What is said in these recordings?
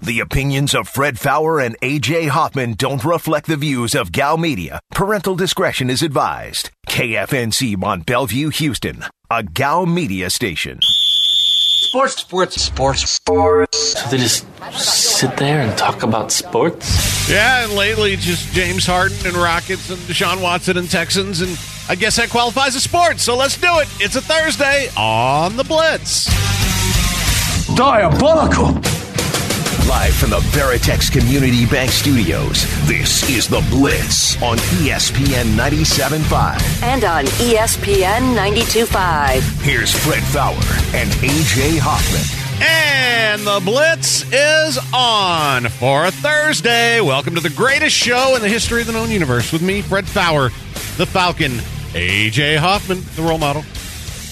The opinions of Fred Faour and AJ Hoffman don't reflect the views of Gow Media. Parental discretion is advised. KFNC Mont Belvieu, Houston, a Gow Media station. Sports, sports, sports, sports. So they just sit there and talk about sports? Yeah, and lately just James Harden and Rockets and Deshaun Watson and Texans, and I guess that qualifies as sports. So let's do it. It's a Thursday on the Blitz. Diabolical. Live from the Veritex Community Bank Studios, this is The Blitz on ESPN 97.5. and on ESPN 92.5. Here's Fred Faour and AJ Hoffman. And the Blitz is on for a Thursday. Welcome to the greatest show in the history of the known universe with me, Fred Faour, the Falcon, AJ Hoffman, the role model.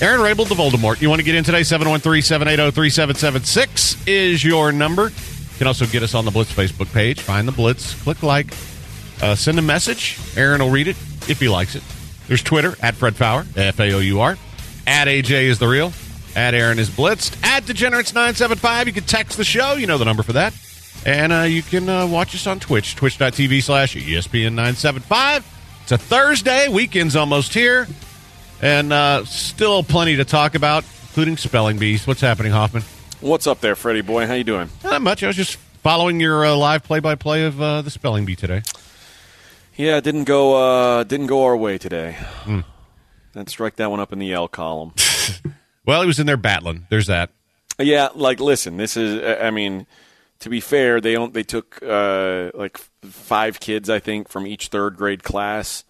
Aaron Rabel, the Voldemort. You want to get in today? 713 780 3776 is your number. You can also get us on the Blitz Facebook page. Find the Blitz, click like, uh, send a message. Aaron will read it if he likes it. There's Twitter at Fred Faour, F A O U R. At AJ is the real. At Aaron is blitzed. At Degenerates975. You can text the show. You know the number for that. And uh, you can uh, watch us on Twitch, twitch.tv slash E ESPN975. It's a Thursday. Weekend's almost here. And uh, still plenty to talk about, including spelling bees. What's happening, Hoffman? What's up there, Freddie boy? How you doing? Not much. I was just following your uh, live play-by-play of uh, the spelling bee today. Yeah, it didn't go uh, didn't go our way today. Hmm. Let's strike that one up in the L column. Well, he was in there battling. There's that. yeah, like listen, this is I mean, to be fair, they don't they took uh, like five kids I think from each third grade class.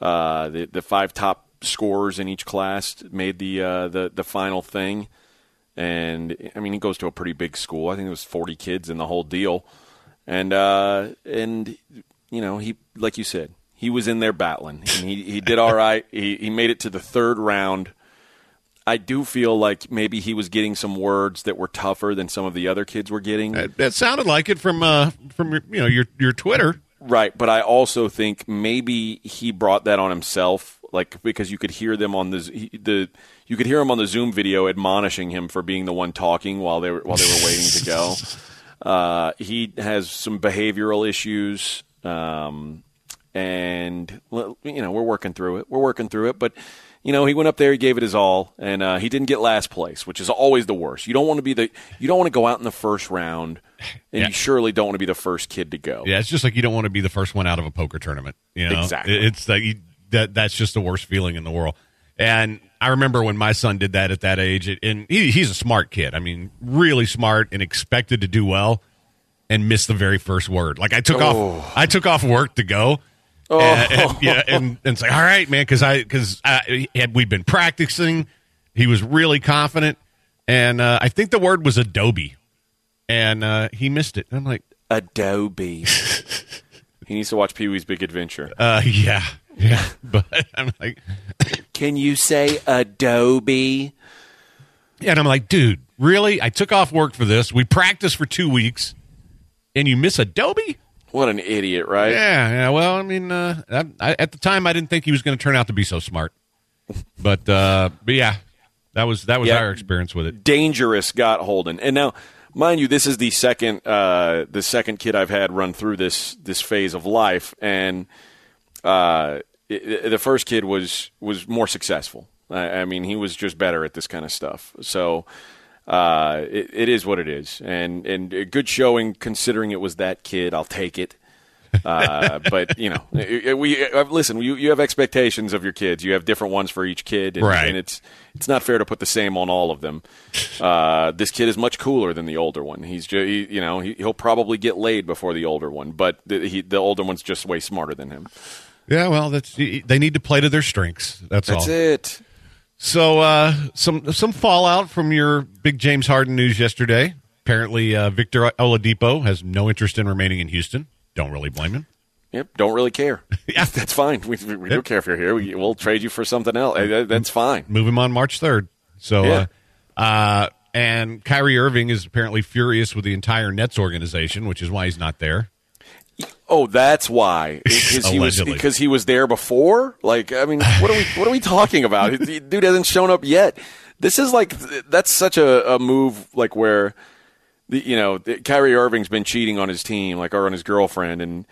Uh, the the five top scorers in each class made the uh, the the final thing. And I mean, he goes to a pretty big school. I think it was 40 kids in the whole deal. And uh, and you know, he like you said, he was in there battling. And he he did all right. He he made it to the third round. I do feel like maybe he was getting some words that were tougher than some of the other kids were getting. That, sounded like it from uh, from your, you know your your Twitter. Right, but I also think maybe he brought that on himself, like because you could hear them on the he- the you could hear him on the Zoom video admonishing him for being the one talking while they were while they were waiting to go. Uh, he has some behavioral issues, um, and you know we're working through it. We're working through it, but you know he went up there, he gave it his all, and uh, he didn't get last place, which is always the worst. You don't want to be the you don't want to go out in the first round, and Yeah. you surely don't want to be the first kid to go. Yeah, it's just like you don't want to be the first one out of a poker tournament. You know, Exactly. It's like you, that. That's just the worst feeling in the world. And I remember when my son did that at that age, and he, he's a smart kid. I mean, really smart and expected to do well, and missed the very first word. Like I took Oh. off, I took off work to go. And, and, yeah, and, and like, all right, man, because I because had we'd been practicing. He was really confident, and uh, I think the word was Adobe, and uh, he missed it. And I'm like, Adobe. he needs to watch Pee Wee's Big Adventure. Uh, yeah, yeah. But I'm like, Can you say Adobe? and I'm like, dude, really? I took off work for this. We practiced for two weeks, and you miss Adobe? What an idiot, right? Yeah, yeah. Well, I mean, uh, I, I, at the time, I didn't think he was going to turn out to be so smart. But, uh, but yeah, that was that was Yeah. our experience with it. Dangerous got Holden. And now, mind you, this is the second uh, the second kid I've had run through this this phase of life, and uh, the first kid was was more successful. I, I mean, he was just better at this kind of stuff. So. Uh, it, it is what it is, and and a good showing considering it was that kid. I'll take it. uh, but you know, we uh, listen. You you have expectations of your kids. You have different ones for each kid, and, Right. and it's it's not fair to put the same on all of them. Uh, this kid is much cooler than the older one. He's just, he, you know, he, he'll probably get laid before the older one, but the, he, the older one's just way smarter than him. Yeah, well, that's they need to play to their strengths. That's, That's all. it. So, uh, some some fallout from your big James Harden news yesterday. Apparently, uh, Victor Oladipo has no interest in remaining in Houston. Don't really blame him. Yep. Don't really care. Yeah. that's fine. We, we, we don't care if you're here. We, we'll trade you for something else. Uh, That's fine. Move him on March third. So, Yeah. uh, uh, and Kyrie Irving is apparently furious with the entire Nets organization, which is why he's not there. Oh, that's why. Because he was because he was there before. Like, I mean, what are we what are we talking about? Dude hasn't shown up yet. This is like that's such a, a move like where the, you know, Kyrie Irving's been cheating on his team, like or on his girlfriend, and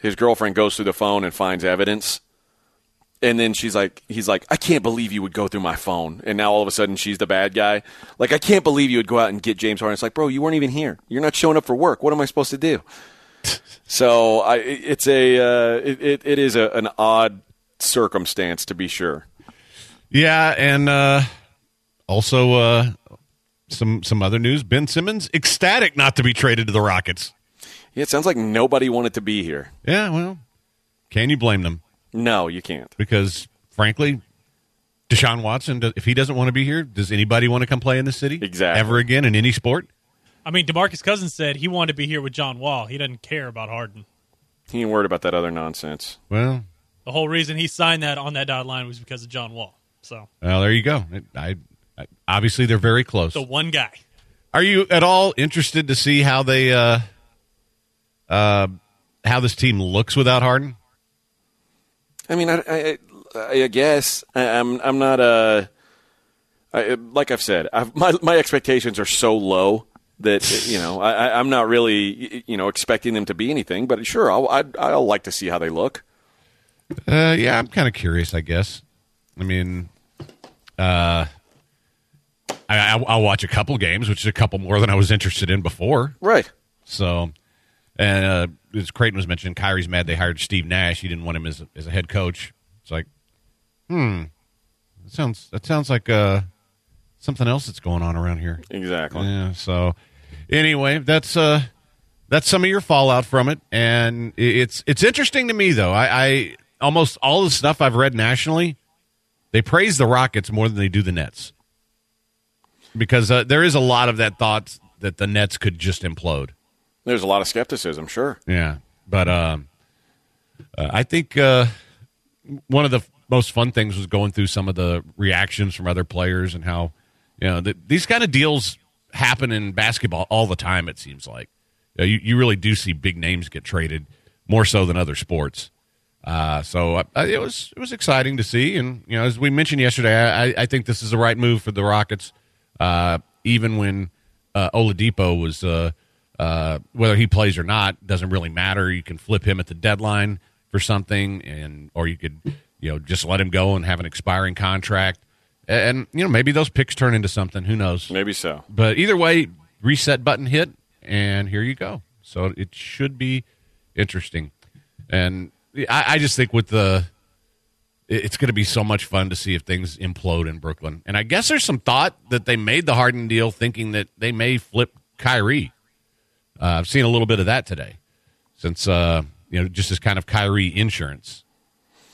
his girlfriend goes through the phone and finds evidence. And then she's like, he's like, I can't believe you would go through my phone. And now all of a sudden she's the bad guy. Like, I can't believe you would go out and get James Harden. It's like, bro, you weren't even here. You're not showing up for work. What am I supposed to do? So I, it's a, uh, it, it, is a, an odd circumstance to be sure. Yeah, and uh, also uh, some some other news. Ben Simmons ecstatic not to be traded to the Rockets. Yeah, it sounds like nobody wanted to be here. Yeah, well, can you blame them? No, you can't. Because frankly, Deshaun Watson, if he doesn't want to be here, does anybody want to come play in the city Exactly. ever again in any sport? I mean, DeMarcus Cousins said he wanted to be here with John Wall. He doesn't care about Harden. He ain't worried about that other nonsense. Well, The whole reason he signed that on that dotted line was because of John Wall. So well, there you go. I, I obviously they're very close. the one guy. Are you at all interested to see how they uh, uh, how this team looks without Harden? I mean, I, I, I guess I, I'm I'm not a I, like I've said. I've, my my expectations are so low that you know I, I- I'm not really you know expecting them to be anything. But sure, I'll I'd, I'll like to see how they look. Uh, yeah, I'm kind of curious. I guess. I mean, uh, I, I, I'll watch a couple games, which is a couple more than I was interested in before. Right. So, and uh, as Creighton was mentioning, Kyrie's mad they hired Steve Nash. He didn't want him as a, as a head coach. It's like, hmm, that sounds that sounds like uh something else that's going on around here. Exactly. Yeah. So, anyway, that's uh that's some of your fallout from it, and it's it's interesting to me though. I, I almost all the stuff I've read nationally, they praise the Rockets more than they do the Nets, because uh, there is a lot of that thought that the Nets could just implode. There's a lot of skepticism. Sure. Yeah, but um, uh, I think uh, one of the f- most fun things was going through some of the reactions from other players and how you know that these kind of deals happen in basketball all the time. It seems like you, know, you, you really do see big names get traded more so than other sports. Uh, so uh, it was it was exciting to see, and you know, as we mentioned yesterday, I, I think this is the right move for the Rockets. Uh, even when uh, Oladipo was uh, uh, whether he plays or not doesn't really matter. You can flip him at the deadline for something, and or you could you know just let him go and have an expiring contract, and, you know maybe those picks turn into something. Who knows? Maybe so. But either way, reset button hit, and here you go. So it should be interesting. And I, I just think with the, it's going to be so much fun to see if things implode in Brooklyn. And I guess there's some thought that they made the Harden deal thinking that they may flip Kyrie. Uh, I've seen a little bit of that today, since uh, you know just as kind of Kyrie insurance.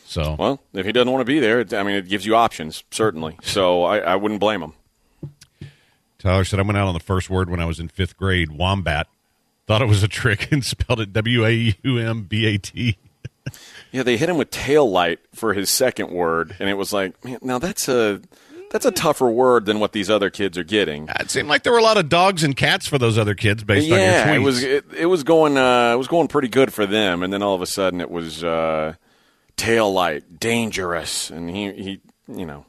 So Well, if he doesn't want to be there, I mean, it gives you options certainly. So I, I wouldn't blame him. Tyler said I went out on the first word when I was in fifth grade. Wombat. Thought it was a trick and spelled it W A U M B A T. Yeah, they hit him with tail light for his second word, and it was like, man, now that's a that's a tougher word than what these other kids are getting. It seemed like there were a lot of dogs and cats for those other kids based on your yeah, tweets. it was it, it was going uh, it was going pretty good for them, and then all of a sudden it was uh, tail light, dangerous, and he he you know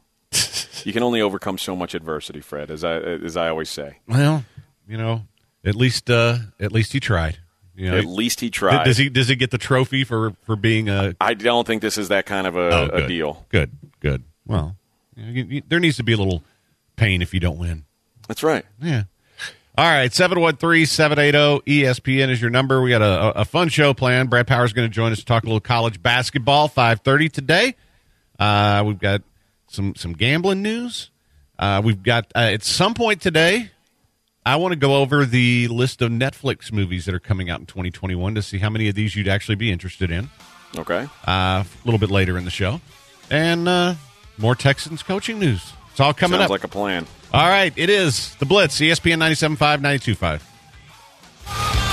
you can only overcome so much adversity, Fred, as I as I always say. well, you know, at least uh, at least he tried. You know, At least he tried. Does he does he get the trophy for for being a I don't think this is that kind of a, oh, a deal. Good, good. Well, you know, you- you- there needs to be a little pain if you don't win. That's right. Yeah. All right, 713-780 ESPN is your number. We got a, a fun show planned. Brad Power's going to join us to talk a little college basketball, 5.30 today. Uh, we've got some, some gambling news. Uh, we've got, uh, at some point today, I want to go over the list of Netflix movies that are coming out in 2021 to see how many of these you'd actually be interested in Okay. uh, a little bit later in the show. And uh, more Texans coaching news. It's all coming Sounds up. like a plan. All right, it is the Blitz, ESPN 97.5, 92.5.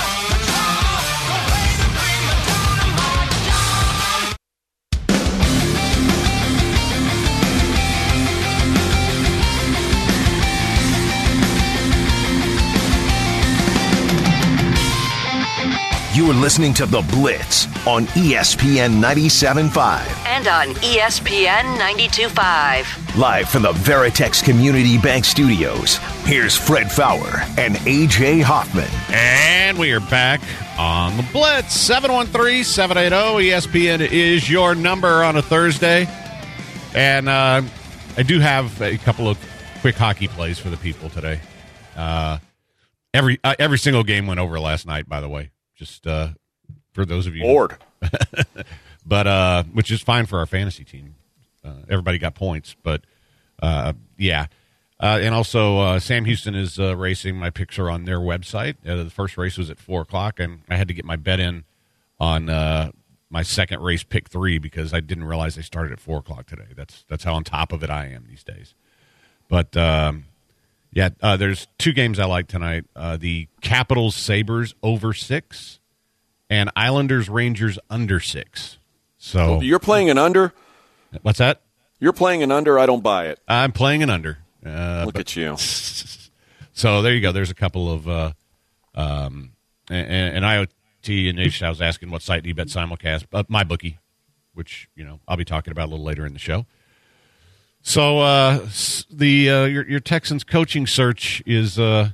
You are listening to The Blitz on ESPN 97.5. And on ESPN 92.5. Live from the Veritex Community Bank Studios. Here's Fred Faour and AJ Hoffman. And we are back on the Blitz. 713 780 ESPN is your number on a Thursday. And uh, I do have a couple of quick hockey plays for the people today. Uh, every uh, every single game went over last night, by the way. Just uh, for those of you. Lord. but uh, which is fine for our fantasy team. Uh, everybody got points, but uh, yeah. Uh, and also, uh, Sam Houston is uh, racing. My picks are on their website. Uh, the first race was at four o'clock, and I had to get my bet in on uh, my second race, pick three, because I didn't realize they started at four o'clock today. That's that's how on top of it I am these days. But um, yeah, uh, there's two games I like tonight: uh, the Capitals Sabres over six, and Islanders Rangers under six. So You're playing an under? what's that? You're playing an under? I don't buy it. I'm playing an under. Uh, Look at you. So there you go. There's a couple of, uh, um, and, and IoT and. I was asking what site do you bet simulcast? Uh, my bookie, which you know I'll be talking about a little later in the show. So uh, the uh, your your Texans coaching search is. Uh,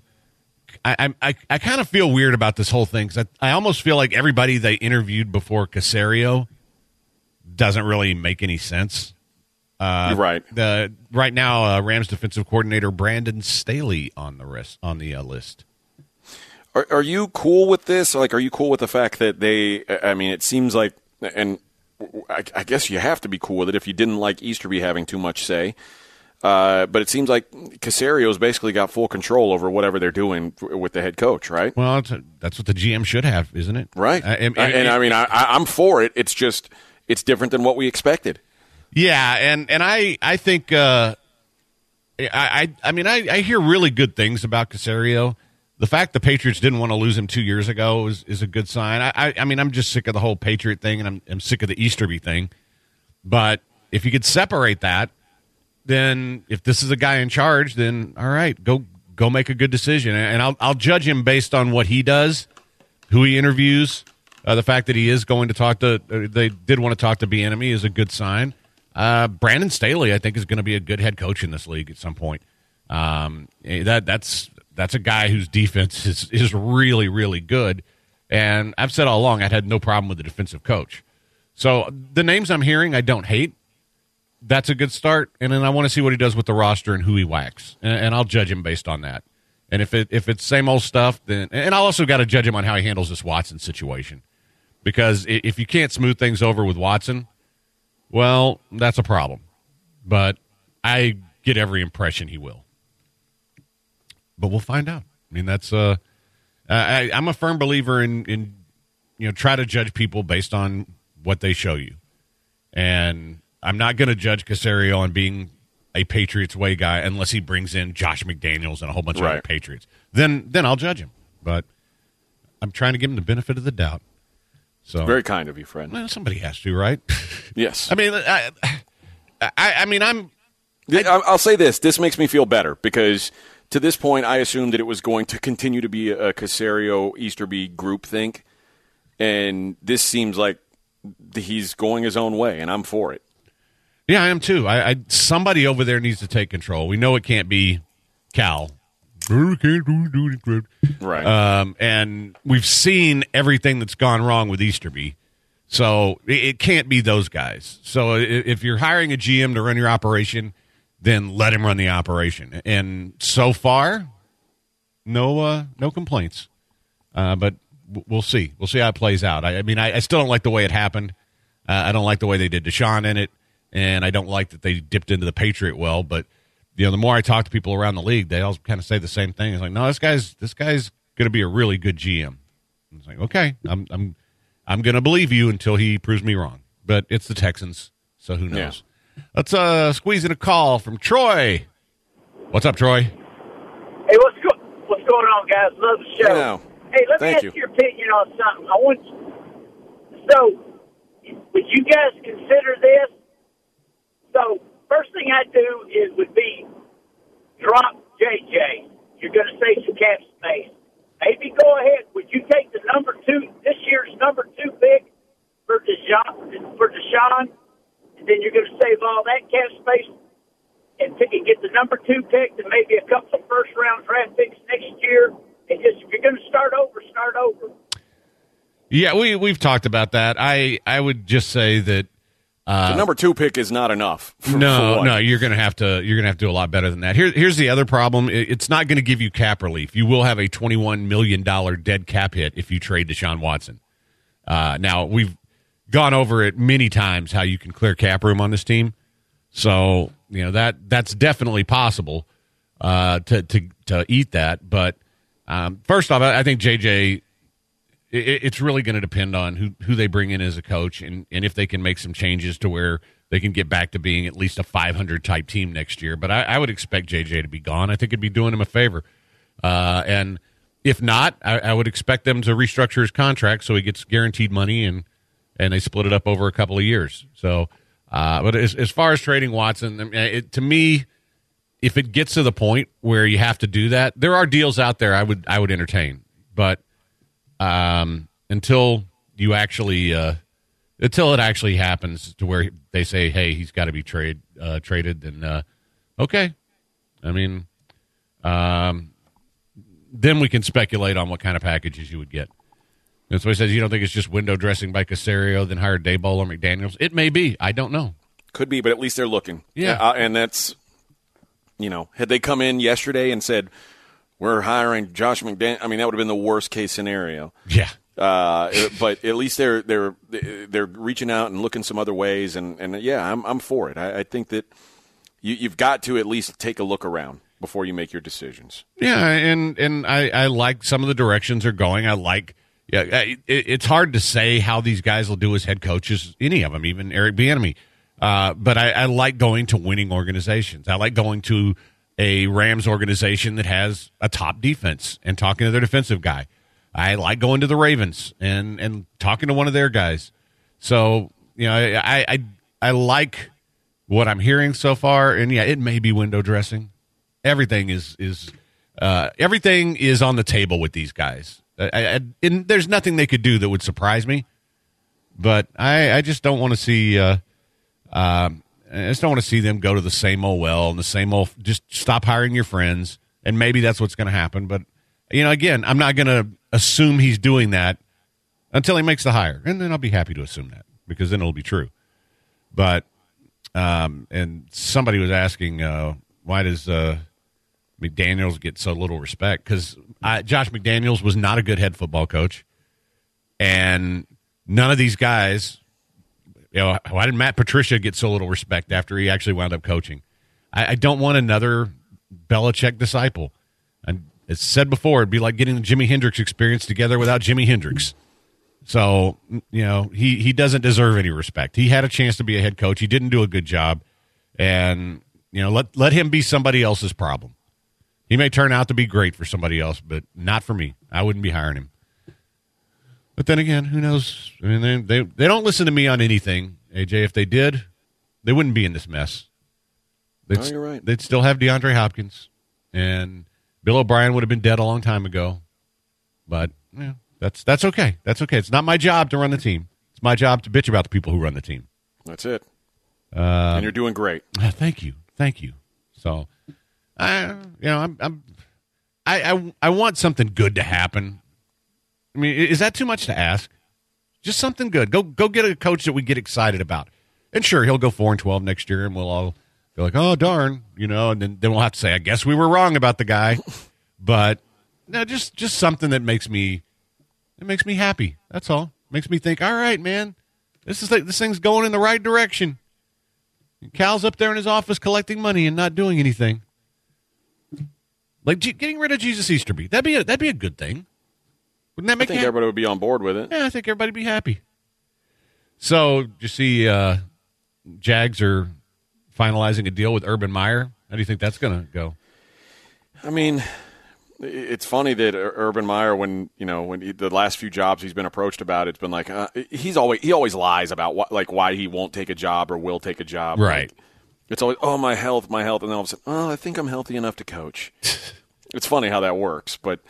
I I I kind of feel weird about this whole thing because I, I almost feel like everybody they interviewed before Caserio doesn't really make any sense. Uh, right. The right now, uh, Rams defensive coordinator Brandon Staley on the list. On the uh, list. Are, are you cool with this? Like, are you cool with the fact that they? I mean, it seems like, and I, I guess you have to be cool with it if you didn't like Easterby having too much say. Uh, but it seems like Caserio's basically got full control over whatever they're doing with the head coach, right? Well, it's a, that's what the GM should have, isn't it? Right. Uh, and, and, and- I mean, I, I- I'm for it. It's just it's different than what we expected. Yeah, and and I I think uh, I I I mean I, I hear really good things about Caserio. The fact the Patriots didn't want to lose him two years ago is, is a good sign. I, I I mean I'm just sick of the whole Patriot thing, and I'm I'm sick of the Easterby thing. But if you could separate that, then if this is a guy in charge, then all right, go go make a good decision, and I'll I'll judge him based on what he does, who he interviews. Uh, the fact that he is going to talk to, uh, they did want to talk to Bieniemy is a good sign. Uh, Brandon Staley, I think, is going to be a good head coach in this league at some point. Um, eh, that that's that's a guy whose defense is is really really good, and I've said all along I had no problem with the defensive coach. So the names I'm hearing, I don't hate. That's a good start, and then I want to see what he does with the roster and who he whacks, and, and I'll judge him based on that. And if it if it's same old stuff, then and I'll also got to judge him on how he handles this Watson situation, because if you can't smooth things over with Watson, well, that's a problem. But I get every impression he will. But we'll find out. I mean, that's uh, I, I'm a firm believer in in you know try to judge people based on what they show you, and I'm not going to judge Caserio on being a Patriots way guy unless he brings in Josh McDaniels and a whole bunch of other Patriots. Then then I'll judge him. But I'm trying to give him the benefit of the doubt. So Very kind of you, friend. well, somebody has to, right? Yes. I mean, I, I, I mean, I'm I- I'll say this. This makes me feel better because to this point, I assumed that it was going to continue to be a Caserio Easterby groupthink, and this seems like he's going his own way, and I'm for it. Yeah, I am too. I, I somebody over there needs to take control. We know it can't be Cal. Right. Um, and we've seen everything that's gone wrong with Easterby. So it, it can't be those guys. So if you're hiring a GM to run your operation, then let him run the operation. And so far, no, uh, no complaints. Uh, but we'll see. We'll see how it plays out. I, I mean, I, I still don't like the way it happened. Uh, I don't like the way they did Deshaun in it, and I don't like that they dipped into the Patriot well. But you know, the more I talk to people around the league, they all kind of say the same thing. It's like, no, this guy's this guy's going to be a really good GM. It's like, okay, I'm I'm I'm going to believe you until he proves me wrong. But it's the Texans, so who knows? Let's uh squeeze in a call from Troy. What's up, Troy? Hey, what's go- what's going on, guys? Love the show. Yeah. Hey, let Thank me ask you. your opinion on something. I want so would you guys consider this? So first thing I do is would be drop JJ. You're going to save some cap space. Maybe go ahead. Would you take the number two this year's number two pick for Deshaun for Deshaun, and then you're going to save all that cap space and, pick, and get the number two pick and maybe a couple of first round draft picks next year. And just if you're going to start over, start over. Yeah, we we've talked about that. I I would just say that uh, the number two pick is not enough. For, no, for no, you're gonna have to you're gonna have to do a lot better than that. Here, here's the other problem: it's not going to give you cap relief. You will have a 21 million dollar dead cap hit if you trade Deshaun Watson. Uh, now we've gone over it many times how you can clear cap room on this team, so you know that that's definitely possible uh, to to to eat that. But um, first off, I think JJ it, it's really going to depend on who, who they bring in as a coach and, and if they can make some changes to where they can get back to being at least a 500 type team next year. But I, I would expect JJ to be gone. I think it'd be doing him a favor. Uh, and if not, I, I would expect them to restructure his contract so he gets guaranteed money and and they split it up over a couple of years. So, uh, but as, as far as trading Watson, it, to me, if it gets to the point where you have to do that, there are deals out there I would I would entertain, but um, until you actually uh, until it actually happens to where they say, "Hey, he's got to be trade uh, traded," then uh, okay. I mean, um, then we can speculate on what kind of packages you would get. That's why he says you don't think it's just window dressing by Caserio, then hire Daboll or McDaniels. It may be. I don't know. Could be, but at least they're looking. Yeah. Uh, and that's, you know, had they come in yesterday and said, we're hiring Josh McDaniel, I mean, that would have been the worst case scenario. Yeah. Uh, but at least they're they're they're reaching out and looking some other ways, and, and yeah, I'm I'm for it. I, I think that you, you've got to at least take a look around before you make your decisions. Yeah, and and I, I like some of the directions they're going. I like. Yeah, it, it's hard to say how these guys will do as head coaches. Any of them, even Eric Bieniemy. Uh, but I, I like going to winning organizations. I like going to a Rams organization that has a top defense and talking to their defensive guy. I like going to the Ravens and and talking to one of their guys. So you know, I I I like what I'm hearing so far, and yeah, it may be window dressing. Everything is is uh, everything is on the table with these guys. I, I, there's nothing they could do that would surprise me. But I, I just don't want to see. Uh, um, I just don't want to see them go to the same old well and the same old. Just stop hiring your friends, and maybe that's what's going to happen. But you know, again, I'm not going to assume he's doing that until he makes the hire, and then I'll be happy to assume that because then it'll be true. But um, and somebody was asking, uh, why does uh, McDaniels get so little respect? Because Josh McDaniels was not a good head football coach, and none of these guys. You know, why did Matt Patricia get so little respect after he actually wound up coaching? I, I don't want another Belichick disciple. And it's said before, it'd be like getting the Jimi Hendrix experience together without Jimi Hendrix. So, you know, he, he doesn't deserve any respect. He had a chance to be a head coach. He didn't do a good job. And, you know, let, let him be somebody else's problem. He may turn out to be great for somebody else, but not for me. I wouldn't be hiring him. But then again, who knows? I mean, they, they, they don't listen to me on anything, AJ. If they did, they wouldn't be in this mess. They'd, you're right. They'd still have DeAndre Hopkins, and Bill O'Brien would have been dead a long time ago. But yeah, that's that's okay. That's okay. It's not my job to run the team. It's my job to bitch about the people who run the team. That's it. Uh, and you're doing great. Thank you, thank you. So, I you know I'm, I'm I, I I want something good to happen. I mean, is that too much to ask? Just something good. Go go get a coach that we get excited about. And sure, he'll go four and twelve next year, and we'll all go like, "Oh darn," you know, and then, then we'll have to say, "I guess we were wrong about the guy." but no, just just something that makes me it makes me happy. That's all. Makes me think, "All right, man, this is like this thing's going in the right direction." Cal's up there in his office collecting money and not doing anything. Like getting rid of Jesus Easterby. That'd be a, that'd be a good thing. Wouldn't that make? I think everybody would be on board with it. Yeah, I think everybody'd be happy. So, do you see, uh, Jags are finalizing a deal with Urban Meyer. How do you think that's going to go? I mean, it's funny that Urban Meyer, when you know, when he, the last few jobs he's been approached about, it's been like uh, he's always he always lies about what, like why he won't take a job or will take a job. Right. Like, it's always oh my health, my health, and then all of a sudden, oh, I think I'm healthy enough to coach. it's funny how that works, but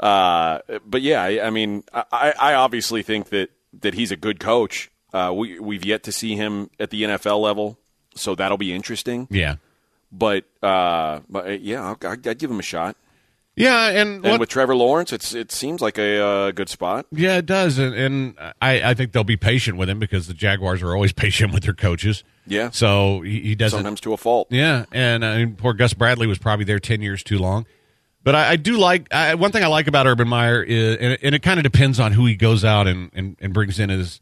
uh, but yeah, I, I mean, I, I obviously think that that he's a good coach. Uh, we we've yet to see him at the NFL level, so that'll be interesting. Yeah. But uh, but uh, yeah, I'd give him a shot. Yeah, and, And what, with Trevor Lawrence, it's it seems like a uh, good spot. yeah, it does, and, and I, I think they'll be patient with him because the Jaguars are always patient with their coaches. Yeah. So he, he doesn't. Sometimes to a fault. Yeah, and uh, poor Gus Bradley was probably there ten years too long. But I, I do like I, one thing I like about Urban Meyer is, and it, and it kind of depends on who he goes out and, and, and brings in as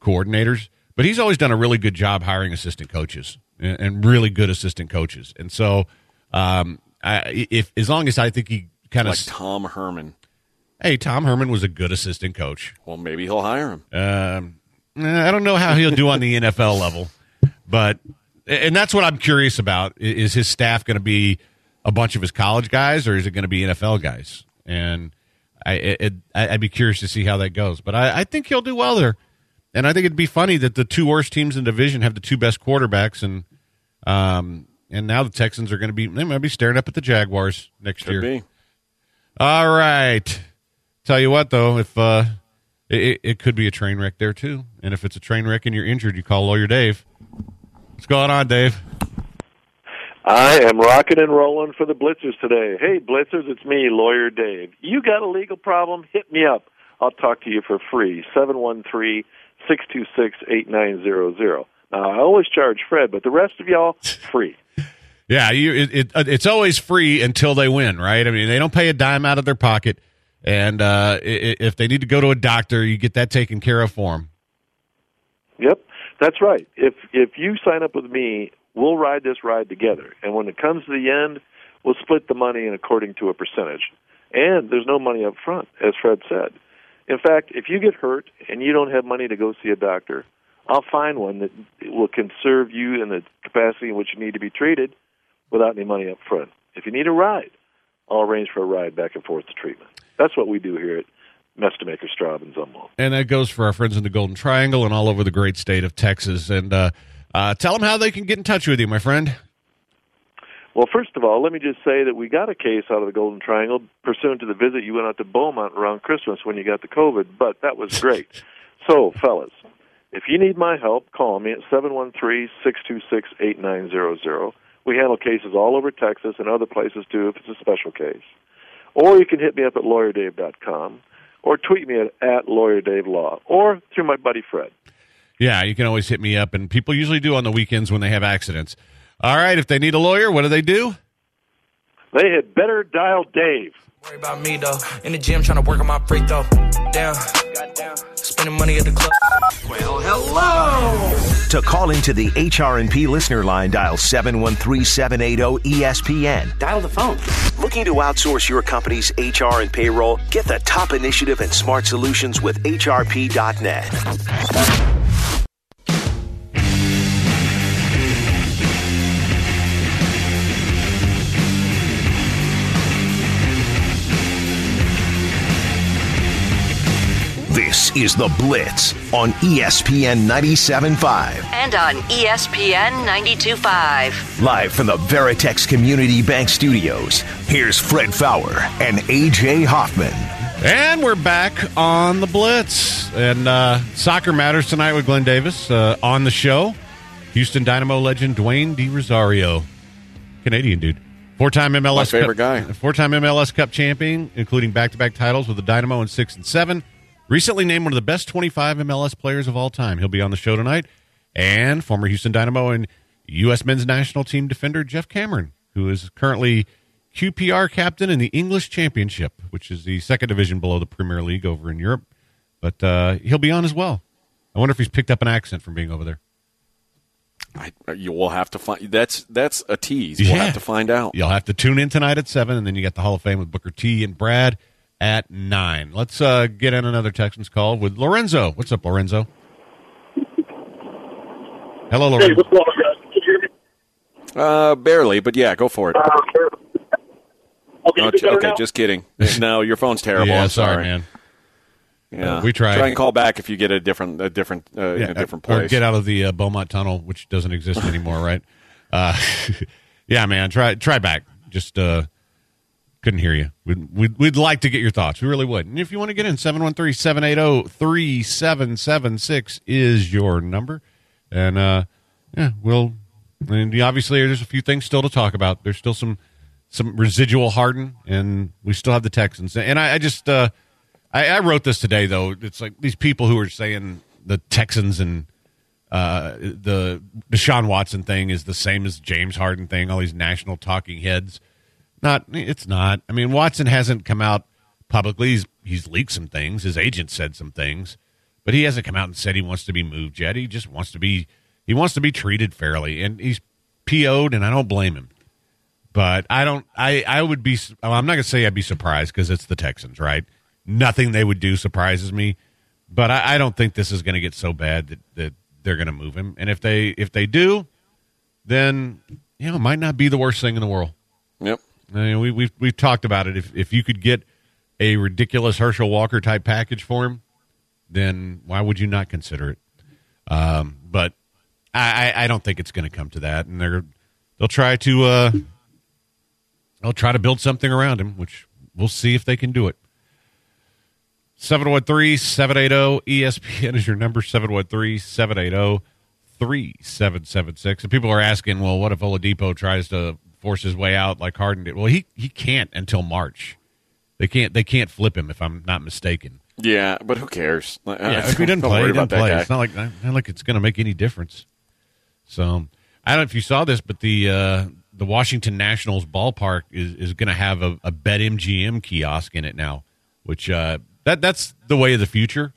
coordinators. But he's always done a really good job hiring assistant coaches and, and really good assistant coaches. And so, um, I, if as long as I think he kind of Like Tom Herman. hey, Tom Herman was a good assistant coach. Well, maybe he'll hire him. Um, eh, I don't know how he'll do on the NFL level, but and that's what I'm curious about. Is his staff going to be a bunch of his college guys, or is it going to be NFL guys? And I, it, I- I'd be curious to see how that goes. But I, I think he'll do well there, and I think it'd be funny that the two worst teams in the division have the two best quarterbacks, and um, and now the Texans are going to be they might be staring up at the Jaguars next Could year. be. All right. Tell you what, though, if uh, it, it could be a train wreck there too, and if it's a train wreck and you're injured, you call lawyer Dave. What's going on, Dave? I am rocking and rolling for the Blitzers today. Hey, Blitzers, it's me, Lawyer Dave. You got a legal problem? Hit me up. I'll talk to you for free. Seven one three six two six eight nine zero zero. Now, I always charge Fred, but the rest of y'all, free. Yeah, you, it, it, it's always free until they win, right? I mean, they don't pay a dime out of their pocket, and uh, if they need to go to a doctor, you get that taken care of for them. Yep, that's right. If if you sign up with me, we'll ride this ride together. And when it comes to the end, we'll split the money in according to a percentage. And there's no money up front, as Fred said. In fact, if you get hurt and you don't have money to go see a doctor, I'll find one that will can serve you in the capacity in which you need to be treated without any money up front. If you need a ride, I'll arrange for a ride back and forth to treatment. That's what we do here at Mestemaker, Straub, and Zumwalt. And that goes for our friends in the Golden Triangle and all over the great state of Texas. And uh, uh, tell them how they can get in touch with you, my friend. Well, first of all, let me just say that we got a case out of the Golden Triangle pursuant to the visit you went out to Beaumont around Christmas when you got the COVID, but that was great. so, fellas, if you need my help, call me at seven one three six two six eight nine zero zero. We handle cases all over Texas and other places too if it's a special case. Or you can hit me up at lawyerdave.com or tweet me at, at lawyerdavelaww or through my buddy Fred. Yeah, you can always hit me up, and people usually do on the weekends when they have accidents. All right, if they need a lawyer, what do they do? They had better dial Dave. Worry about me though. In the gym trying to work on my free throw. Damn. Spending money at the club. Well, hello. To call into the HRNP listener line, dial 713-780-ESPN. Dial the phone. Looking to outsource your company's HR and payroll? Get the top initiative and smart solutions with HRP.net. This is The Blitz on ESPN 97.5. And on ESPN 92.5. Live from the Veritex Community Bank Studios, here's Fred Faour and AJ Hoffman. And we're back on the Blitz. And uh, Soccer Matters tonight with Glenn Davis uh, on the show. Houston Dynamo legend Dwayne De Rosario, Canadian dude. Four time MLS My favorite Cup, guy. Four time MLS Cup champion, including back to back titles with the Dynamo in six and seven. Recently named one of the best 25 MLS players of all time. He'll be on the show tonight. And former Houston Dynamo and U.S. men's national team defender Geoff Cameron, who is currently QPR captain in the English Championship, which is the second division below the Premier League over in Europe. But uh, he'll be on as well. I wonder if he's picked up an accent from being over there. I, you will have to find. That's that's a tease. We'll Yeah. have to find out. You'll have to tune in tonight at seven, and then you got the Hall of Fame with Booker T and Brad at nine. Let's uh, get in another Texans call with Lorenzo. What's up, Lorenzo? Hello, Hey, Lorenzo. what's going on, guys? Can you hear me? Uh, barely, but yeah, go for it. Uh, okay, is okay, now? just kidding. No, your phone's terrible. yeah, I'm sorry, sorry, man. Yeah, Uh, we tried. Try and call back if you get a different, a different, uh, in a different place. or get out of the uh, Beaumont Tunnel, which doesn't exist anymore, right? Uh, yeah, man. Try try back. Just uh, couldn't hear you. We'd, we'd, we'd like to get your thoughts. We really would. And if you want to get in, 713-780-3776 is your number. And uh, yeah, we'll. And obviously, there's a few things still to talk about. There's still some some residual Harden, and we still have the Texans. And I, I just uh, I, I wrote this today though. It's like these people who are saying the Texans and uh, the Deshaun Watson thing is the same as James Harden thing. All these national talking heads. Not, it's not. I mean, Watson hasn't come out publicly. He's he's leaked some things. His agent said some things, but he hasn't come out and said he wants to be moved yet. He just wants to be he wants to be treated fairly, and he's PO'd, and I don't blame him. But I don't. I I would be. Oh, I'm not gonna say I'd be surprised because it's the Texans, right? Nothing they would do surprises me, but I, I don't think this is going to get so bad that, that they're going to move him. And if they if they do, then you know it might not be the worst thing in the world. Yep. I mean, we, we've we've talked about it. If if you could get a ridiculous Herschel Walker type package for him, then why would you not consider it? Um, but I, I don't think it's going to come to that, and they're they'll try to uh, they'll try to build something around him, which we'll see if they can do it. 713-780 ESPN is your number 713-780-3776. And people are asking, well, what if Oladipo tries to force his way out like Harden did? Well, he he can't until March. They can't they can't flip him if I'm not mistaken. Yeah, but who cares? Yeah, if he doesn't play, he doesn't play. It's not like not like it's going to make any difference. So I don't know if you saw this, but the uh, the Washington Nationals ballpark is is going to have a, a Bet MGM kiosk in it now, which uh, that that's the way of the future.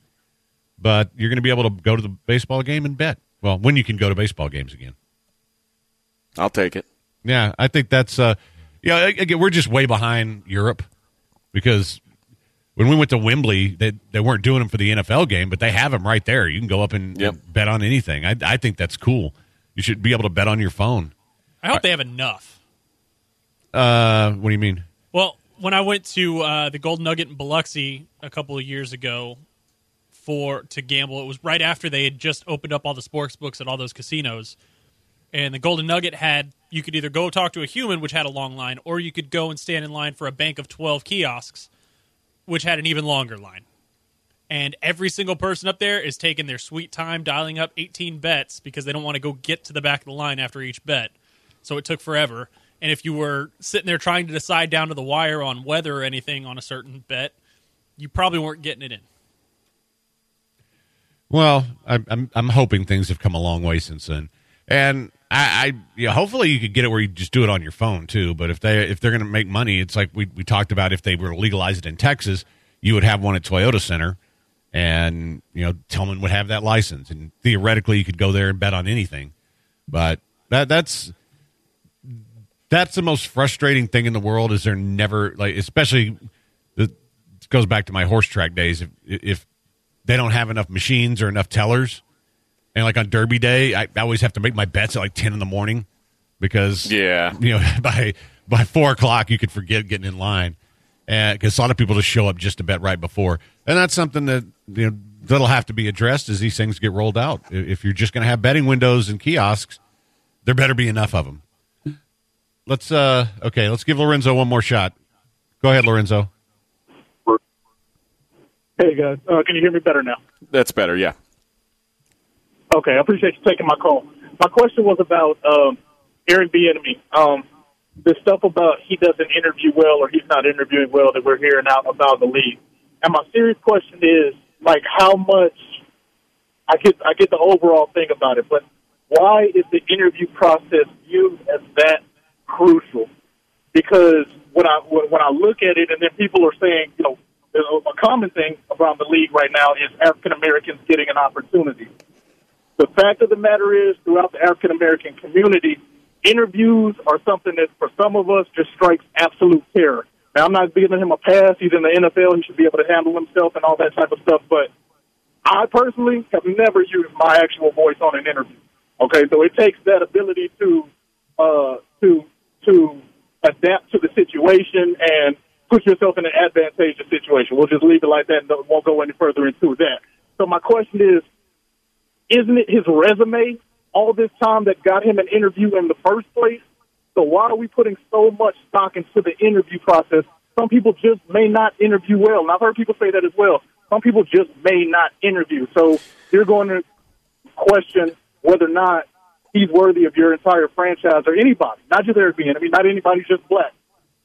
But you're going to be able to go to the baseball game and bet. Well, when you can go to baseball games again. I'll take it. Yeah, I think that's uh, yeah. Again, we're just way behind Europe because when we went to Wembley, they they weren't doing them for the NFL game, but they have them right there. You can go up and, Yep. and bet on anything. I I think that's cool. You should be able to bet on your phone. I hope they have enough. Uh, what do you mean? Well, when I went to uh, the Golden Nugget in Biloxi a couple of years ago for to gamble, it was right after they had just opened up all the sports books at all those casinos, and the Golden Nugget had you could either go talk to a human, which had a long line, or you could go and stand in line for a bank of twelve kiosks, which had an even longer line. And every single person up there is taking their sweet time dialing up 18 bets because they don't want to go get to the back of the line after each bet. So it took forever. And if you were sitting there trying to decide down to the wire on whether or anything on a certain bet, you probably weren't getting it in. Well, I'm, I'm hoping things have come a long way since then, and I, I yeah, hopefully you could get it where you just do it on your phone too. But if they if they're going to make money, it's like we we talked about if they were to legalize it in Texas, you would have one at Toyota Center, and you know Tillman would have that license, and theoretically you could go there and bet on anything. But that that's that's the most frustrating thing in the world is they're never like especially it goes back to my horse track days if if they don't have enough machines or enough tellers and like on derby day I, I always have to make my bets at like 10 in the morning because Yeah. you know by by four o'clock you could forget getting in line and because a lot of people just show up just to bet right before and that's something that you know that'll have to be addressed as these things get rolled out if you're just going to have betting windows and kiosks there better be enough of them let's uh okay let's give lorenzo one more shot go ahead lorenzo Hey guys, uh, can you hear me better now? That's better. Yeah. Okay, I appreciate you taking my call. My question was about um, Eric Bieniemy. Um, the stuff about he doesn't interview well or he's not interviewing well that we're hearing out about the league. And my serious question is, like, how much? I get I get the overall thing about it, but why is the interview process viewed as that crucial? Because when I when I look at it, and then people are saying, you know, a common thing around the league right now is African Americans getting an opportunity. The fact of the matter is, throughout the African American community, interviews are something that for some of us just strikes absolute terror. Now, I'm not giving him a pass. He's in the NFL. He should be able to handle himself and all that type of stuff. But I personally have never used my actual voice on an interview. Okay, so it takes that ability to uh, to to adapt to the situation and put yourself in an advantageous situation. We'll just leave it like that and won't go any further into that. So my question is, isn't it his resume all this time that got him an interview in the first place? So why are we putting so much stock into the interview process? Some people just may not interview well, and I've heard people say that as well. Some people just may not interview. So you're going to question whether or not he's worthy of your entire franchise or anybody, not just Eric Bieniemy. I mean, not anybody, just black.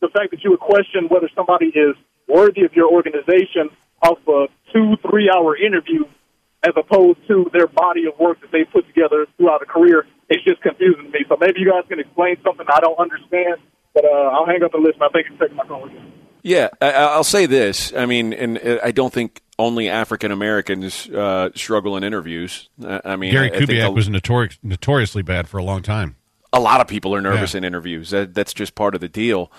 the fact that you would question whether somebody is worthy of your organization off a two, three hour interview as opposed to their body of work that they put together throughout a career, it's just confusing to me. So maybe you guys can explain something I don't understand, but uh, I'll hang up and listen. I think you taking my call again. Yeah, I, I'll say this. I mean, and uh, I don't think only African Americans uh, struggle in interviews. I mean, Gary I, I think Kubiak a- was notori- notoriously bad for a long time. a lot of people are nervous Yeah. in interviews. That, that's just part of the deal.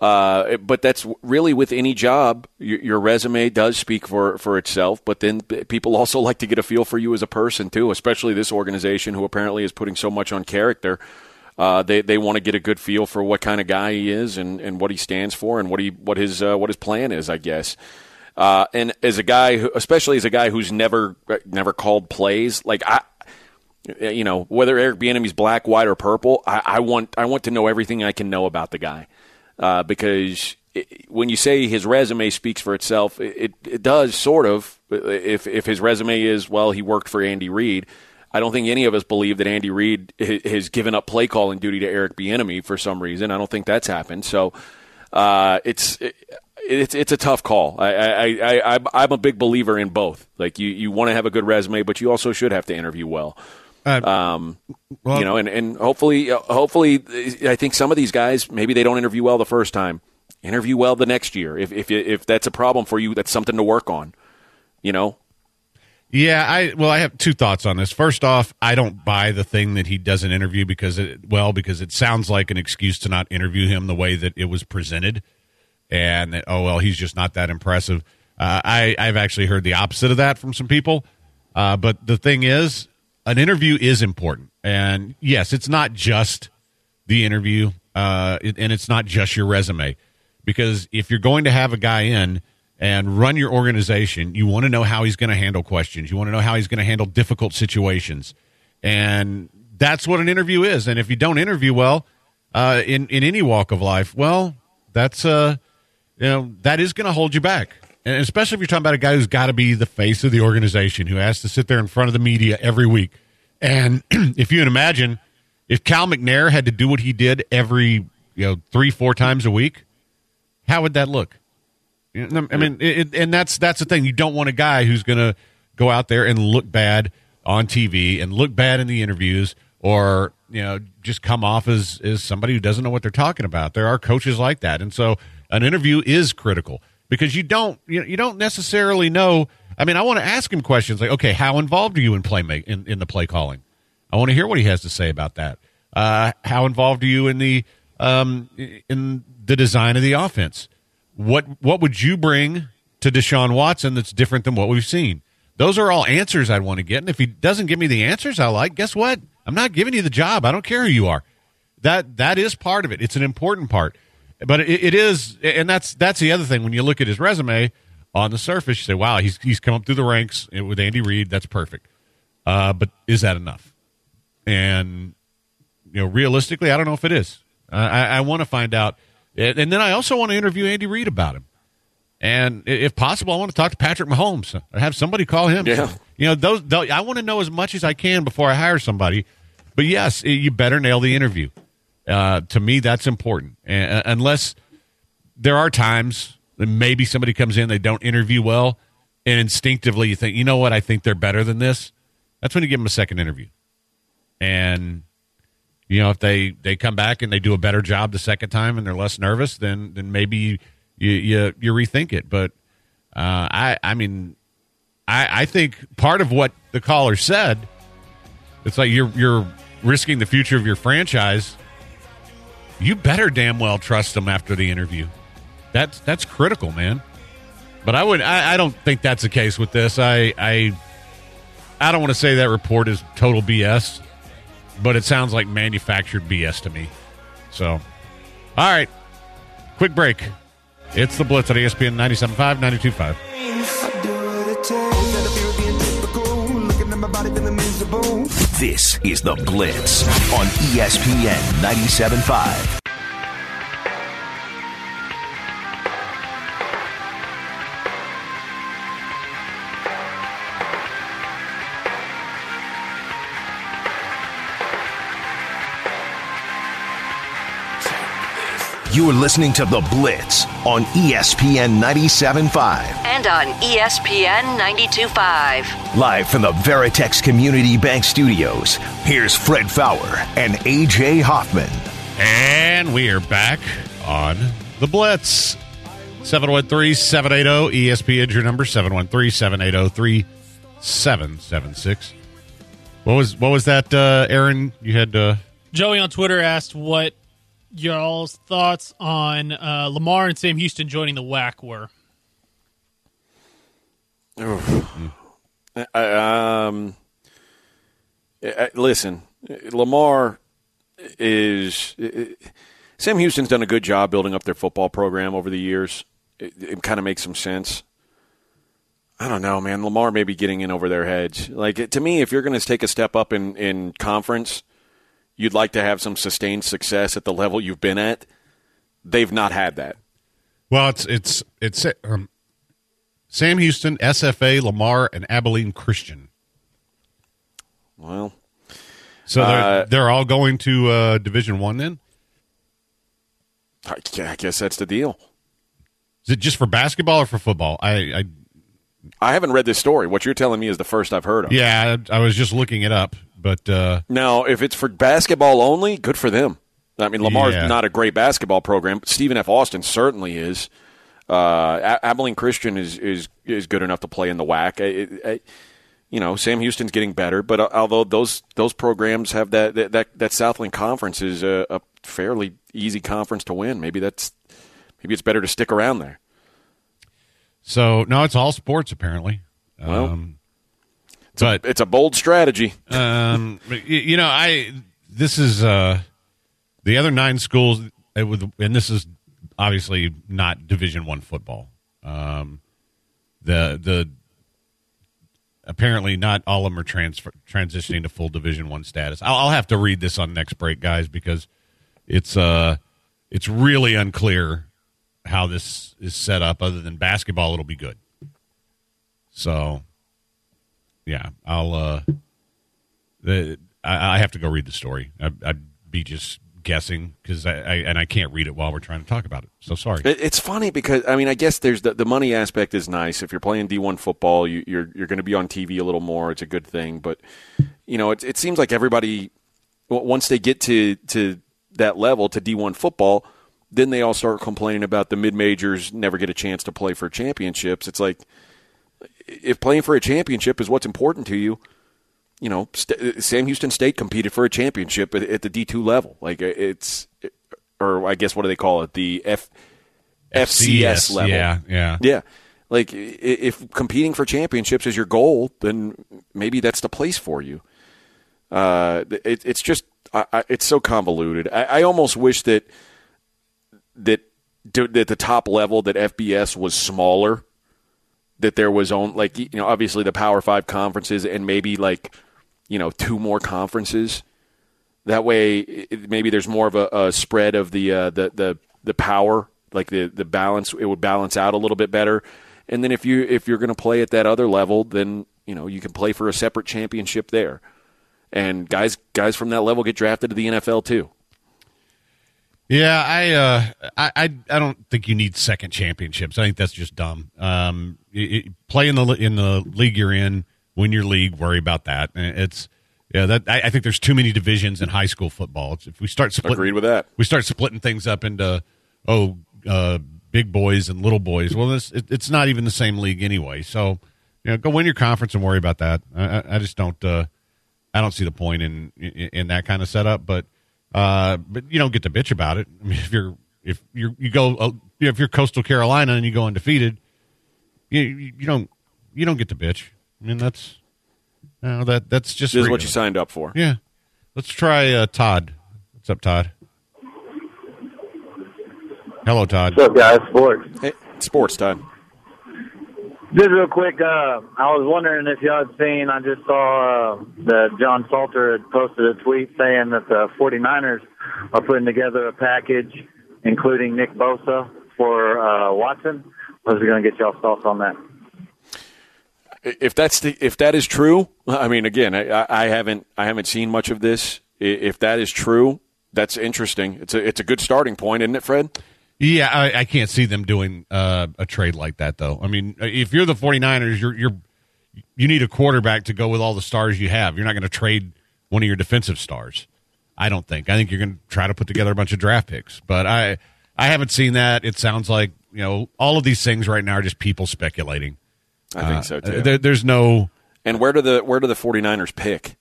Uh, but that's really with any job. Your, your resume does speak for, for itself, but then people also like to get a feel for you as a person too. Especially this organization, who apparently is putting so much on character. Uh, they they want to get a good feel for what kind of guy he is and, and what he stands for and what he what his uh, what his plan is. I guess. Uh, and as a guy, who, especially as a guy who's never never called plays, like I, you know, whether Eric Bieniemy's black, white, or purple, I, I want I want to know everything I can know about the guy uh, because it, when you say his resume speaks for itself, it, it, does sort of. If if his resume is well, he worked for Andy Reid. I don't think any of us believe that Andy Reid has given up play calling duty to Eric Bieniemy for some reason. I don't think that's happened. So uh, it's. It, it's it's a tough call. I I, I I I'm a big believer in both. Like you, you want to have a good resume, but you also should have to interview well. Um, well- you know, and, and hopefully, uh, hopefully, I think some of these guys maybe they don't interview well the first time. Interview well the next year. If if if that's a problem for you, that's something to work on. You know, Yeah, I well, I have two thoughts on this. First off, I don't buy the thing that he doesn't interview because it well because it sounds like an excuse to not interview him the way that it was presented, and that, oh well, he's just not that impressive. Uh, I I've actually heard the opposite of that from some people. Uh, but the thing is, an interview is important, and yes, it's not just the interview, uh, and it's not just your resume, because if you're going to have a guy in and run your organization, you want to know how he's going to handle questions. You want to know how he's going to handle difficult situations, and that's what an interview is. And if you don't interview well uh, in in any walk of life, well, that's uh, you know that is going to hold you back. And especially if you're talking about a guy who's got to be the face of the organization, who has to sit there in front of the media every week. And if you can imagine, if Cal McNair had to do what he did every you know three four times a week, how would that look? I mean, it, and that's that's the thing. You don't want a guy who's going to go out there and look bad on TV and look bad in the interviews, or you know, just come off as as somebody who doesn't know what they're talking about. There are coaches like that, and so an interview is critical because you don't you, you don't necessarily know. I mean, I want to ask him questions like, okay, how involved are you in play make, in, in the play calling? I want to hear what he has to say about that. Uh, how involved are you in the um, in the design of the offense? What what would you bring to Deshaun Watson that's different than what we've seen? Those are all answers I'd want to get. And if he doesn't give me the answers I like, guess what? I'm not giving you the job. I don't care who you are. That that is part of it. It's an important part. But it, it is, and that's that's the other thing. When you look at his resume on the surface, you say, "Wow, he's he's come up through the ranks with Andy Reid. That's perfect." Uh, but is that enough? And you know, realistically, I don't know if it is. Uh, I, I want to find out, and then I also want to interview Andy Reid about him. And if possible, I want to talk to Patrick Mahomes or have somebody call him. Yeah. You know, those, those I want to know as much as I can before I hire somebody. But yes, you better nail the interview. Uh, to me, that's important. And, unless there are times that maybe somebody comes in, they don't interview well, and instinctively you think, you know what, I think they're better than this. That's when you give them a second interview. And you know, if they they come back and they do a better job the second time and they're less nervous, then then maybe you you you rethink it. But uh, I I mean, I I think part of what the caller said, it's like you're you're risking the future of your franchise. You better damn well trust them after the interview. That's that's critical, man. But I would I, I don't think that's the case with this. I I I don't want to say that report is total BS, but it sounds like manufactured BS to me. So, all right, quick break. It's the Blitz at ESPN 97.5, 92.5. This is The Blitz on ESPN 97.5. You're listening to The Blitz on ESPN 97.5. And on ESPN 92.5. Live from the Veritex Community Bank Studios, here's Fred Faour and AJ Hoffman. And we are back on The Blitz. 713 780 ESPN, your number 713 780 3776. What was what was that, uh, Aaron? You had uh, Joey on Twitter asked what y'all's thoughts on uh, Lamar and Sam Houston joining the WAC were. I, um, I- listen, Lamar is. Sam Houston's done a good job building up their football program over the years. It, it kind of makes some sense. I don't know, man. Lamar may be getting in over their heads. Like to me, if you're going to take a step up in in conference, you'd like to have some sustained success at the level you've been at. They've not had that. well, it's it's it's um, Sam Houston, SFA, Lamar, and Abilene Christian. Well, So they're Uh, they're all going to uh, Division One. Then I I guess that's the deal. is it just for basketball or for football? I, I I haven't read this story. What you're telling me is the first I've heard of. yeah, I, I was just looking it up, but uh, Now, if it's for basketball only, good for them. I mean, Lamar's Yeah. not a great basketball program. But Stephen F. Austin certainly is. Uh, Abilene Christian is, is is good enough to play in the WAC. I, I, you know, Sam Houston's getting better, but uh, although those those programs have that that that, that Southland Conference is a, a fairly easy conference to win. Maybe that's maybe it's better to stick around there. so no, it's all sports apparently. Well, um, but It's a bold strategy. um, you know, I this is uh, the other nine schools, would, and this is obviously not Division One football. Um, the the apparently not all of them are transfer, transitioning to full Division One status. I'll, I'll have to read this on next break, guys, because it's uh it's really unclear how this is set up. Other than basketball, it'll be good. So yeah, I'll. uh the I, I have to go read the story. I, I'd be just guessing because I, I and I can't read it while we're trying to talk about it. So sorry. It, it's funny because I mean I guess there's the, the money aspect is nice. If you're playing D1 football, you, you're you're going to be on TV a little more. It's a good thing, but you know it, it seems like everybody once they get to to that level to D1 football, then they all start complaining about the mid majors never get a chance to play for championships. It's like if playing for a championship is what's important to you, you know, St- Sam Houston State competed for a championship at, at the D2 level. Like it's, or I guess what do they call it? The F, FCS level. Yeah, yeah. Yeah. Like if competing for championships is your goal, then maybe that's the place for you. Uh, it, it's just, I, I, it's so convoluted. I, I almost wish that that that the top level that FBS was smaller. That there was on like you know obviously the Power Five conferences and maybe like you know two more conferences. That way, it, maybe there's more of a, a spread of the uh, the the the power, like the the balance. It would balance out a little bit better. And then if you if you're going to play at that other level, then you know you can play for a separate championship there. And guys guys from that level get drafted to the NFL too. Yeah, I, uh, I, I, I don't think you need second championships. I think that's just dumb. Um, it, it- play in the in the league you're in, win your league, worry about that. It's yeah, that I, I think there's too many divisions in high school football. It's, if we start splitting, Agreed with that. we start splitting things up into oh, uh, big boys and little boys. Well, this it, it's not even the same league anyway. So you know, go win your conference and worry about that. I, I, just don't. Uh, I don't see the point in in, in that kind of setup. But uh, but you don't get to bitch about it. I mean, if you're if you you go uh, if you're Coastal Carolina and you go undefeated, you you you don't you don't get to bitch. I mean that's no that that's just This is what you signed up for. Yeah, let's try uh, Todd. What's up, Todd? Hello, Todd. What's up, guys? Sports. Hey, sports time. Just real quick, uh, I was wondering if y'all had seen, I just saw uh, that John Salter had posted a tweet saying that the 49ers are putting together a package including Nick Bosa for uh, Watson. I was going to get y'all's thoughts on that. if that's the, if that is true, I mean, again, I, I haven't I haven't seen much of this. If that is true, that's interesting. It's a it's a good starting point, isn't it, Fred? Yeah, I, I can't see them doing uh, a trade like that, though. I mean, uh, if you're the 49ers, you're you're you need a quarterback to go with all the stars you have. You're not going to trade one of your defensive stars. I don't think. I think you're going to try to put together a bunch of draft picks, but I I haven't seen that. It sounds like you know all of these things right now are just people speculating. I think uh, so uh, too. There, there's no. And where do the where do the 49ers pick?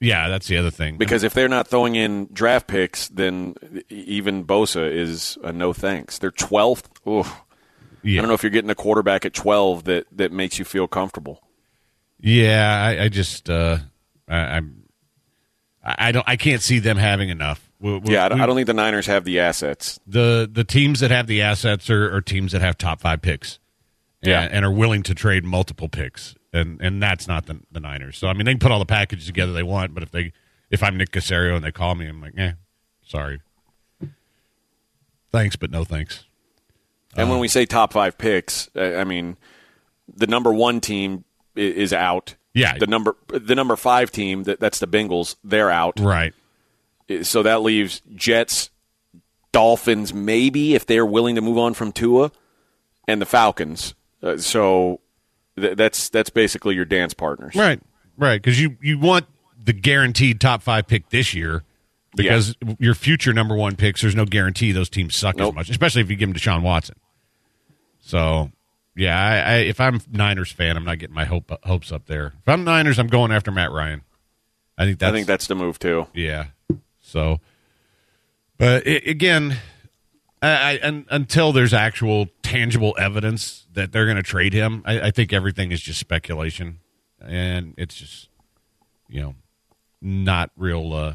Yeah, that's the other thing. Because if they're not throwing in draft picks, then even Bosa is a no thanks. They're 12th. Yeah. I don't know if you're getting a quarterback at 12 that, that makes you feel comfortable. Yeah, I, I just uh, I, I'm I don't I can't see them having enough. We, we, yeah, I don't, I don't think the Niners have the assets. the the teams that have the assets are, are teams that have top five picks, and, Yeah. and are willing to trade multiple picks, and and that's not the the Niners. So I mean, they can put all the packages together they want, but if they if I'm Nick Caserio and they call me, I'm like, eh, sorry, thanks, but no thanks. And when we say top five picks, uh, I mean the number one team is out. Yeah. The number the number five team that that's the Bengals. They're out. Right. So that leaves Jets, Dolphins, maybe if they're willing to move on from Tua, and the Falcons. Uh, so th- that's that's basically your dance partners. Right, right, because you you want the guaranteed top five pick this year. Because your future number one picks, there's no guarantee those teams suck as much, especially if you give them to Sean Watson. So, yeah, I, I, if I'm Niners fan, I'm not getting my hope, hopes up there. If I'm Niners, I'm going after Matt Ryan. I think that's I think that's the move too. yeah. So, but i again, I, until there's actual tangible evidence that they're going to trade him, I, I think everything is just speculation, and it's just you know not real. Uh,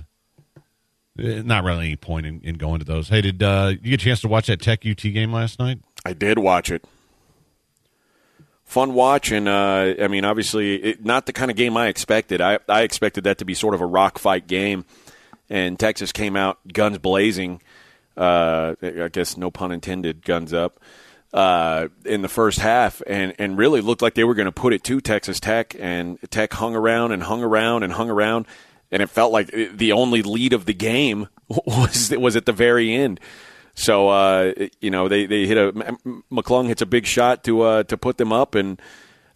eh, not really any point in, in going to those. Hey, did uh, you get a chance to watch that Tech UT game last night? I did watch it. Fun watch, and uh, I mean, obviously, it, not the kind of game I expected. I, I expected that to be sort of a rock fight game, and Texas came out guns blazing. Uh, I guess no pun intended, guns up uh, in the first half, and and really looked like they were going to put it to Texas Tech, and Tech hung around and hung around and hung around, and it felt like the only lead of the game was was at the very end. So uh, you know they, they hit a McClung hits a big shot to uh, to put them up, and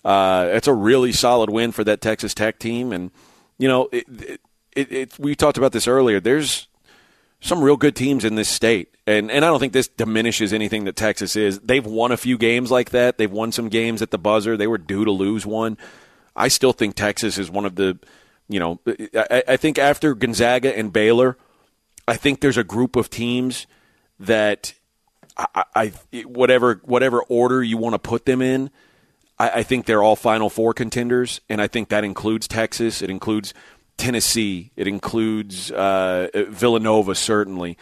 uh, it's a really solid win for that Texas Tech team. And you know it, it, it, we talked about this earlier. There's some real good teams in this state, and and I don't think this diminishes anything that Texas is. They've won a few games like that. They've won some games at the buzzer. They were due to lose one. I still think Texas is one of the, you know, I, I think after Gonzaga and Baylor, I think there's a group of teams that I, I whatever whatever order you want to put them in, I, I think they're all Final Four contenders, and I think that includes Texas. It includes Tennessee. It includes uh, Villanova certainly.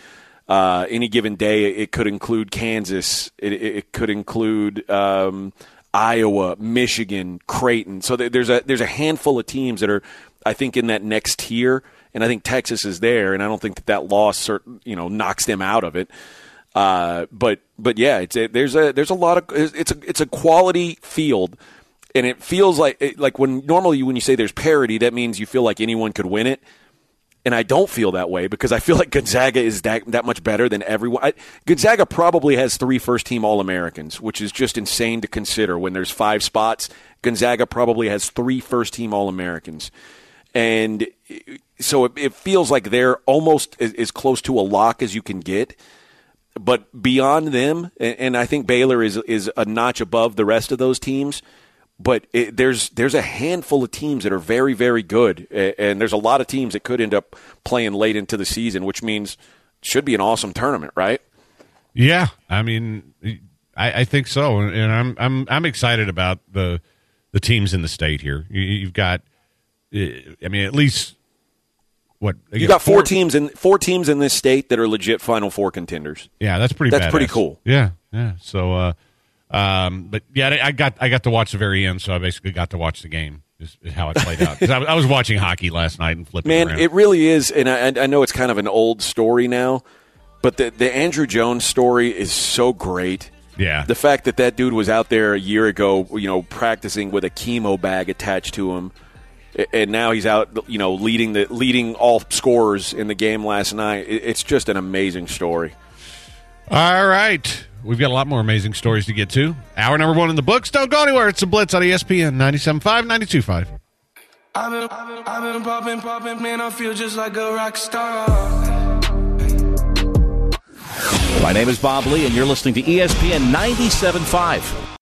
Uh, any given day, it could include Kansas. It, it, could include um, Iowa, Michigan, Creighton. So there's a there's a handful of teams that are, I think, in that next tier, and I think Texas is there, and I don't think that that loss, you know, knocks them out of it. Uh, but but yeah, it's there's a there's a lot of it's a it's a quality field, and it feels like it, like when normally when you say there's parity, that means you feel like anyone could win it. And I don't feel that way because I feel like Gonzaga is that that much better than everyone. I, Gonzaga probably has three first team All Americans, which is just insane to consider. When there's five spots, Gonzaga probably has three first team All Americans, and so it, it feels like they're almost as, as close to a lock as you can get but beyond them, and, I think Baylor is is a notch above the rest of those teams. But it, there's there's a handful of teams that are very very good, and there's a lot of teams that could end up playing late into the season, which means should be an awesome tournament, right? Yeah, I mean, I, I think so, and I'm I'm I'm excited about the the teams in the state here. You, you've got, uh, I mean, at least what You got four teams in four teams in this state that are legit Final Four contenders. Yeah, that's pretty. That's badass. pretty cool. Yeah, yeah. So, uh, um, but yeah, I I got I got to watch the very end, so I basically got to watch the game. Is, is how it played out. I, was- I was watching hockey last night and flipping. Man, around. it really is, and I, I know it's kind of an old story now, but the the Andrew Jones story is so great. Yeah. The fact that that dude was out there a year ago, you know, practicing with a chemo bag attached to him, and now he's out, you know, leading the leading all scorers in the game last night. It's just an amazing story. All right. We've got a lot more amazing stories to get to. Hour number one in the books. Don't go anywhere. It's a Blitz on ESPN 97.5, 92.5. I've been, I've been popping, popping, man, I feel just like a rock star. My name is Bob Lee, and you're listening to ESPN 97.5.